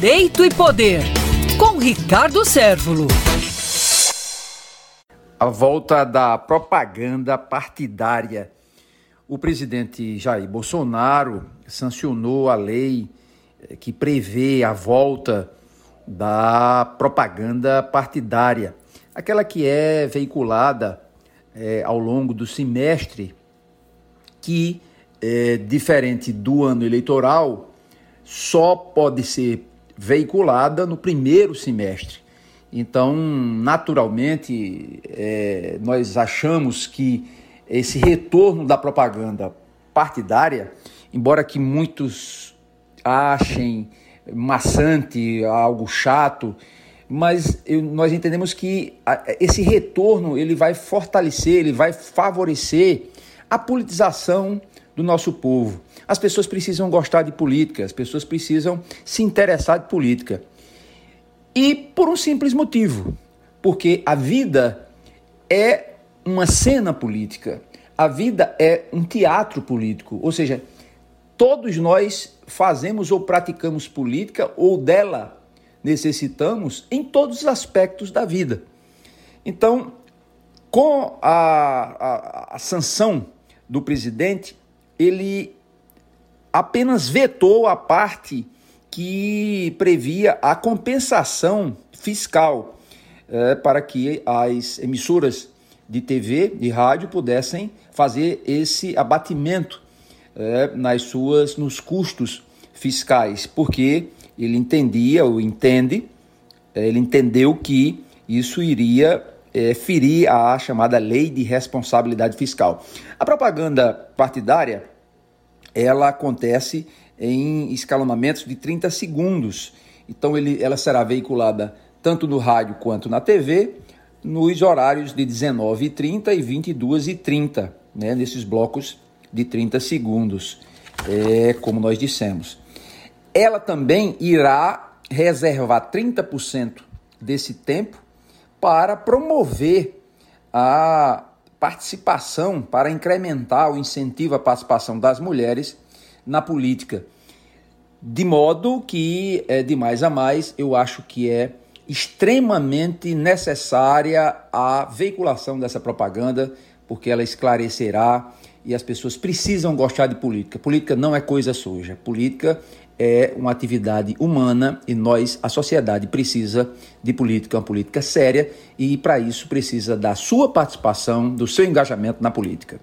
Direito e Poder, com Ricardo Sérvulo. A volta da propaganda partidária. O presidente Jair Bolsonaro sancionou a lei eh, que prevê a volta da propaganda partidária, aquela que é veiculada é, ao longo do semestre, que, é, diferente do ano eleitoral, só pode ser veiculada no primeiro semestre. Então, naturalmente, é, nós achamos que esse retorno da propaganda partidária, embora que muitos achem maçante, algo chato, mas eu, nós entendemos que esse retorno ele vai fortalecer, ele vai favorecer a politização do nosso povo. As pessoas precisam gostar de política, as pessoas precisam se interessar de política. E por um simples motivo, porque a vida é uma cena política, a vida é um teatro político, ou seja, todos nós fazemos ou praticamos política ou dela necessitamos em todos os aspectos da vida. Então, com a, a, a sanção do presidente, ele apenas vetou a parte que previa a compensação fiscal é, para que as emissoras de TV, de rádio, pudessem fazer esse abatimento é, nas suas, nos custos fiscais, porque ele entendia ou entende, é, ele entendeu que isso iria é, ferir a chamada lei de responsabilidade fiscal. A propaganda partidária ela acontece em escalonamentos de 30 segundos. Então ele, ela será veiculada tanto no rádio quanto na TV nos horários de 19h30 e 22h30, né, nesses blocos de 30 segundos, é, como nós dissemos. Ela também irá reservar 30% desse tempo para promover a participação, para incrementar o incentivo à participação das mulheres na política. De modo que, é, de mais a mais, eu acho que é extremamente necessária a veiculação dessa propaganda, porque ela esclarecerá e as pessoas precisam gostar de política. Política não é coisa suja. Política é uma atividade humana e nós, a sociedade, precisa de política, uma política séria e para isso precisa da sua participação, do seu engajamento na política.